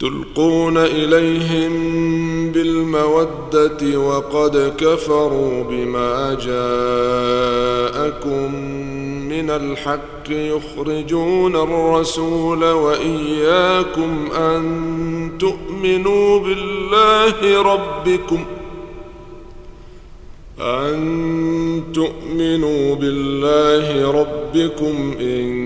تلقون إليهم بالمودة وقد كفروا بما جاءكم من الحق يخرجون الرسول وإياكم أن تؤمنوا بالله ربكم أن تؤمنوا بالله ربكم إن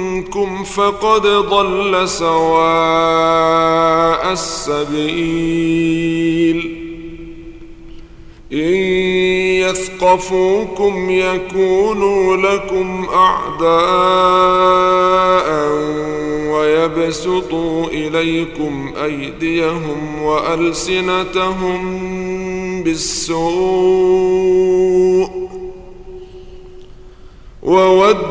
فقد ضل سواء السبيل. إن يثقفوكم يكونوا لكم أعداء ويبسطوا إليكم أيديهم وألسنتهم بالسوء وودوا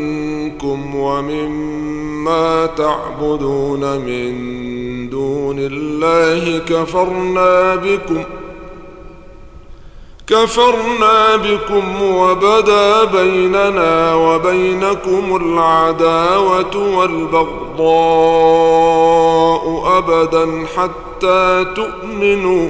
ومن ما تعبدون من دون الله كفرنا بكم كفرنا بكم وبدا بيننا وبينكم العداوة والبغضاء أبدا حتى تؤمنوا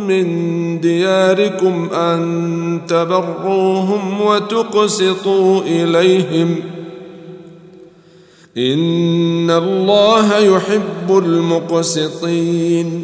من دياركم أن تبروهم وتقسطوا إليهم. إن الله يحب المقسطين.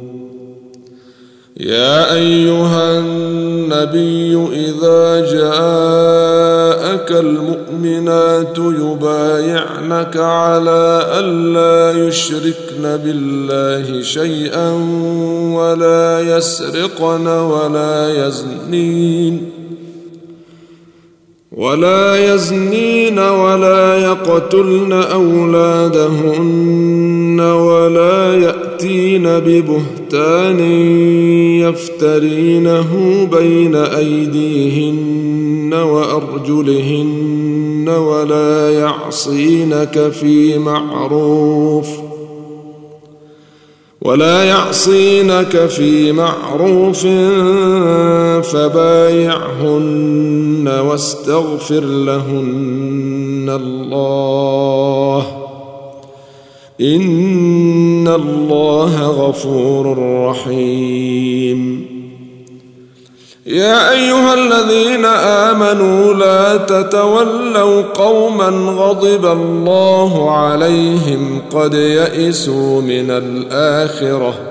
يا أيها النبي إذا جاءك المؤمنات يبايعنك على الا يشركن بالله شيئا ولا يسرقن ولا يزنين. ولا يزنين ولا يقتلن أولادهن ولا يأتين ببهتان يفترينه بين أيديهن وأرجلهن ولا يعصينك في معروف ولا يعصينك في معروف فبايعهن واستغفر لهن الله. إن الله غفور رحيم. يا أيها الذين آمنوا لا تتولوا قوما غضب الله عليهم قد يئسوا من الآخرة.